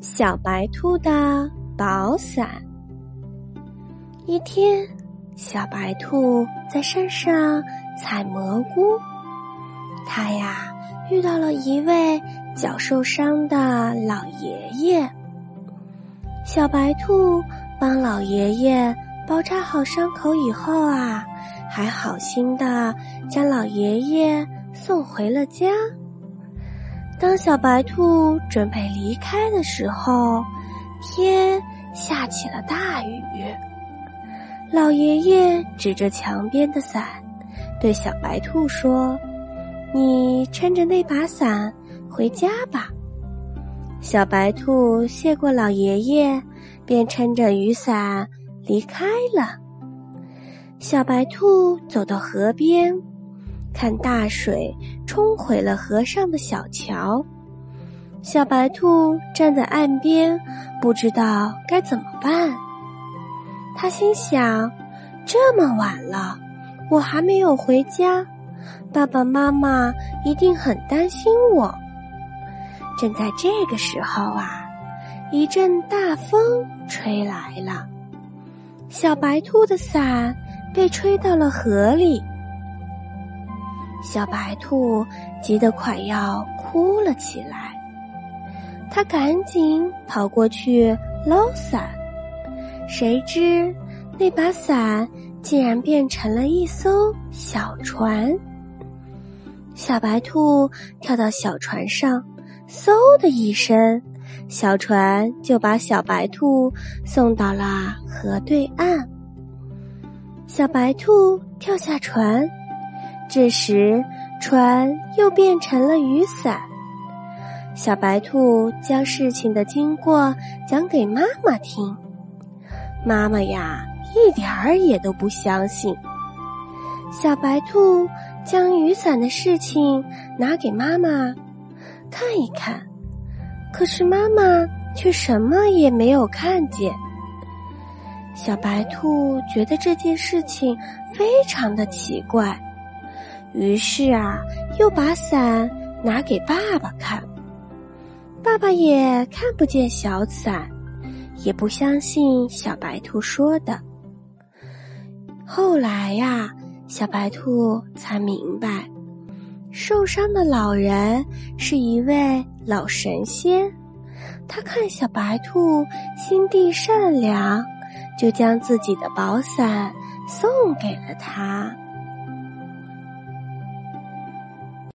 小白兔的宝伞。一天，小白兔在山上采蘑菇，它呀遇到了一位脚受伤的老爷爷。小白兔帮老爷爷包扎好伤口以后啊，还好心的将老爷爷送回了家。当小白兔准备离开的时候，天下起了大雨。老爷爷指着墙边的伞，对小白兔说：“你撑着那把伞回家吧。”小白兔谢过老爷爷，便撑着雨伞离开了。小白兔走到河边。看大水冲毁了河上的小桥，小白兔站在岸边，不知道该怎么办。他心想：这么晚了，我还没有回家，爸爸妈妈一定很担心我。正在这个时候啊，一阵大风吹来了，小白兔的伞被吹到了河里。小白兔急得快要哭了起来，他赶紧跑过去捞伞，谁知那把伞竟然变成了一艘小船。小白兔跳到小船上，嗖的一声，小船就把小白兔送到了河对岸。小白兔跳下船。这时，船又变成了雨伞。小白兔将事情的经过讲给妈妈听，妈妈呀，一点儿也都不相信。小白兔将雨伞的事情拿给妈妈看一看，可是妈妈却什么也没有看见。小白兔觉得这件事情非常的奇怪。于是啊，又把伞拿给爸爸看，爸爸也看不见小伞，也不相信小白兔说的。后来呀，小白兔才明白，受伤的老人是一位老神仙，他看小白兔心地善良，就将自己的宝伞送给了他。